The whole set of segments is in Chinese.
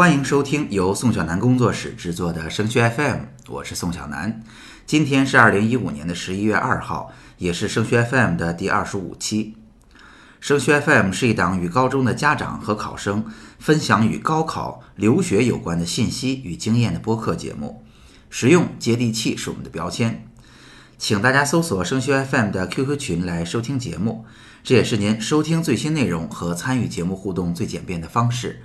欢迎收听由宋小南工作室制作的升学 FM，我是宋小南。今天是二零一五年的十一月二号，也是升学 FM 的第二十五期。升学 FM 是一档与高中的家长和考生分享与高考、留学有关的信息与经验的播客节目，实用接地气是我们的标签。请大家搜索升学 FM 的 QQ 群来收听节目，这也是您收听最新内容和参与节目互动最简便的方式。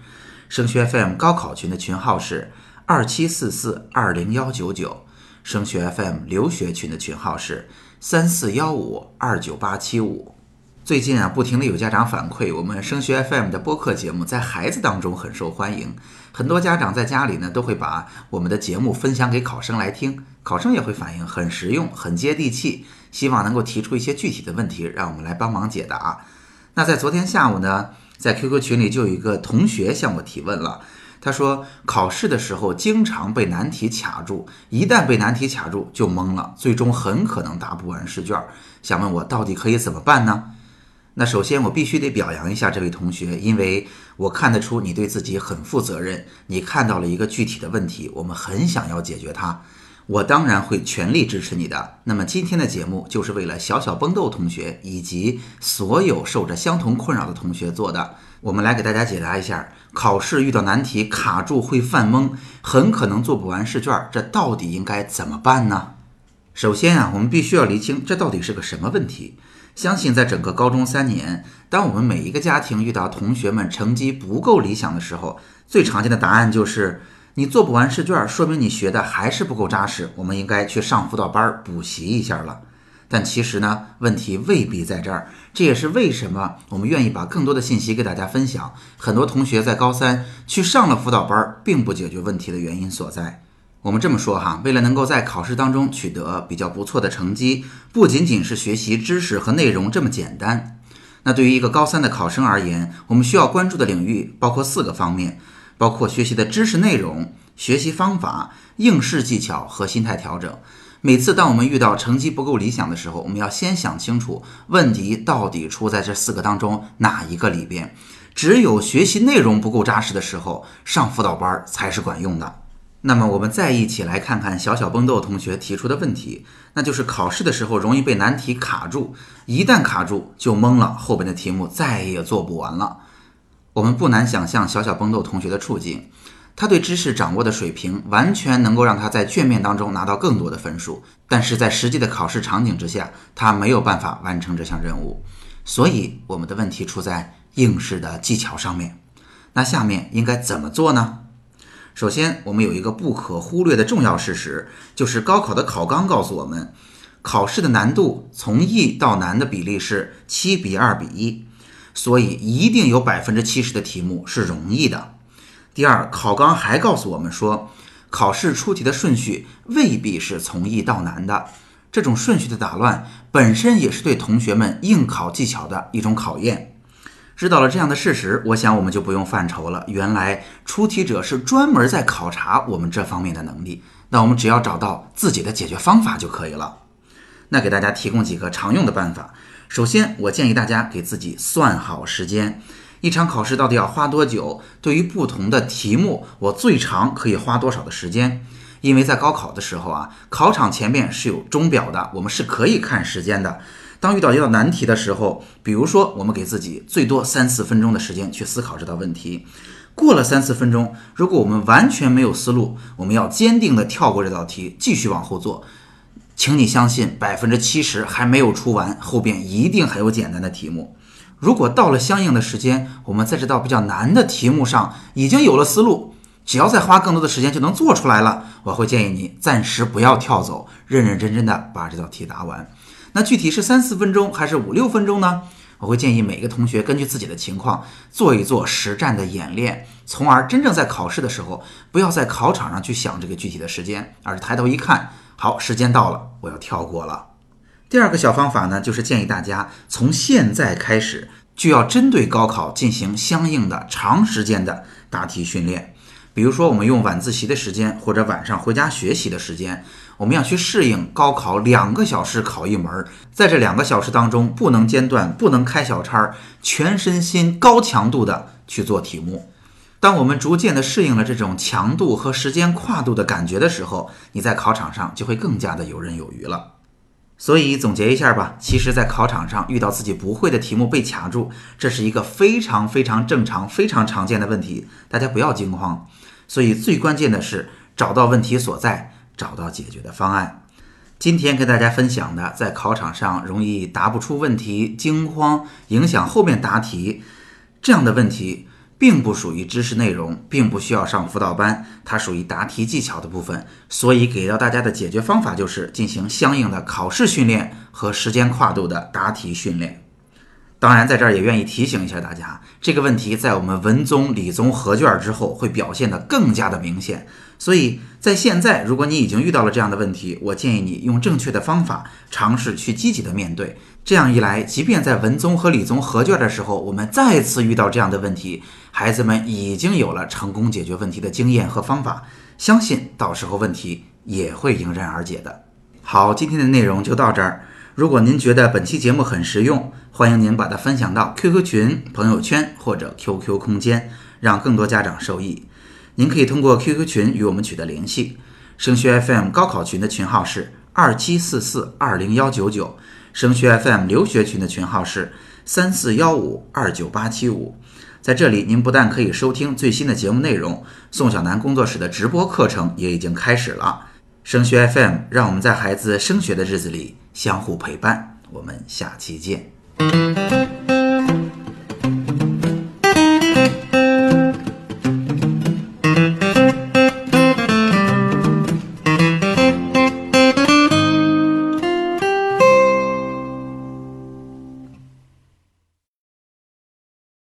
升学 FM 高考群的群号是二七四四二零幺九九，升学 FM 留学群的群号是三四幺五二九八七五。最近啊，不停的有家长反馈，我们升学 FM 的播客节目在孩子当中很受欢迎，很多家长在家里呢都会把我们的节目分享给考生来听，考生也会反映很实用、很接地气，希望能够提出一些具体的问题，让我们来帮忙解答。那在昨天下午呢？在 QQ 群里就有一个同学向我提问了，他说考试的时候经常被难题卡住，一旦被难题卡住就懵了，最终很可能答不完试卷。想问我到底可以怎么办呢？那首先我必须得表扬一下这位同学，因为我看得出你对自己很负责任，你看到了一个具体的问题，我们很想要解决它。我当然会全力支持你的。那么今天的节目就是为了小小崩豆同学以及所有受着相同困扰的同学做的。我们来给大家解答一下：考试遇到难题卡住会犯懵，很可能做不完试卷，这到底应该怎么办呢？首先啊，我们必须要厘清这到底是个什么问题。相信在整个高中三年，当我们每一个家庭遇到同学们成绩不够理想的时候，最常见的答案就是。你做不完试卷，说明你学的还是不够扎实。我们应该去上辅导班补习一下了。但其实呢，问题未必在这儿。这也是为什么我们愿意把更多的信息给大家分享。很多同学在高三去上了辅导班，并不解决问题的原因所在。我们这么说哈，为了能够在考试当中取得比较不错的成绩，不仅仅是学习知识和内容这么简单。那对于一个高三的考生而言，我们需要关注的领域包括四个方面。包括学习的知识内容、学习方法、应试技巧和心态调整。每次当我们遇到成绩不够理想的时候，我们要先想清楚问题到底出在这四个当中哪一个里边。只有学习内容不够扎实的时候，上辅导班才是管用的。那么，我们再一起来看看小小崩豆同学提出的问题，那就是考试的时候容易被难题卡住，一旦卡住就懵了，后边的题目再也做不完了。我们不难想象小小崩豆同学的处境，他对知识掌握的水平完全能够让他在卷面当中拿到更多的分数，但是在实际的考试场景之下，他没有办法完成这项任务。所以我们的问题出在应试的技巧上面。那下面应该怎么做呢？首先，我们有一个不可忽略的重要事实，就是高考的考纲告诉我们，考试的难度从易到难的比例是七比二比一。所以一定有百分之七十的题目是容易的。第二，考纲还告诉我们说，考试出题的顺序未必是从易到难的。这种顺序的打乱本身也是对同学们应考技巧的一种考验。知道了这样的事实，我想我们就不用犯愁了。原来出题者是专门在考察我们这方面的能力。那我们只要找到自己的解决方法就可以了。那给大家提供几个常用的办法。首先，我建议大家给自己算好时间，一场考试到底要花多久？对于不同的题目，我最长可以花多少的时间？因为在高考的时候啊，考场前面是有钟表的，我们是可以看时间的。当遇到一道难题的时候，比如说我们给自己最多三四分钟的时间去思考这道问题，过了三四分钟，如果我们完全没有思路，我们要坚定的跳过这道题，继续往后做。请你相信，百分之七十还没有出完，后边一定还有简单的题目。如果到了相应的时间，我们在这道比较难的题目上已经有了思路，只要再花更多的时间就能做出来了。我会建议你暂时不要跳走，认认真真的把这道题答完。那具体是三四分钟还是五六分钟呢？我会建议每个同学根据自己的情况做一做实战的演练，从而真正在考试的时候，不要在考场上去想这个具体的时间，而是抬头一看。好，时间到了，我要跳过了。第二个小方法呢，就是建议大家从现在开始就要针对高考进行相应的长时间的答题训练。比如说，我们用晚自习的时间或者晚上回家学习的时间，我们要去适应高考两个小时考一门，在这两个小时当中不能间断，不能开小差，全身心高强度的去做题目。当我们逐渐的适应了这种强度和时间跨度的感觉的时候，你在考场上就会更加的游刃有余了。所以总结一下吧，其实，在考场上遇到自己不会的题目被卡住，这是一个非常非常正常、非常常见的问题，大家不要惊慌。所以最关键的是找到问题所在，找到解决的方案。今天跟大家分享的，在考场上容易答不出问题、惊慌，影响后面答题这样的问题。并不属于知识内容，并不需要上辅导班，它属于答题技巧的部分。所以给到大家的解决方法就是进行相应的考试训练和时间跨度的答题训练。当然，在这儿也愿意提醒一下大家，这个问题在我们文综、理综合卷之后会表现得更加的明显。所以在现在，如果你已经遇到了这样的问题，我建议你用正确的方法，尝试去积极的面对。这样一来，即便在文综和理综合卷的时候，我们再次遇到这样的问题，孩子们已经有了成功解决问题的经验和方法，相信到时候问题也会迎刃而解的。好，今天的内容就到这儿。如果您觉得本期节目很实用，欢迎您把它分享到 QQ 群、朋友圈或者 QQ 空间，让更多家长受益。您可以通过 QQ 群与我们取得联系。升学 FM 高考群的群号是二七四四二零幺九九。升学 FM 留学群的群号是三四幺五二九八七五，在这里您不但可以收听最新的节目内容，宋小南工作室的直播课程也已经开始了。升学 FM 让我们在孩子升学的日子里相互陪伴，我们下期见。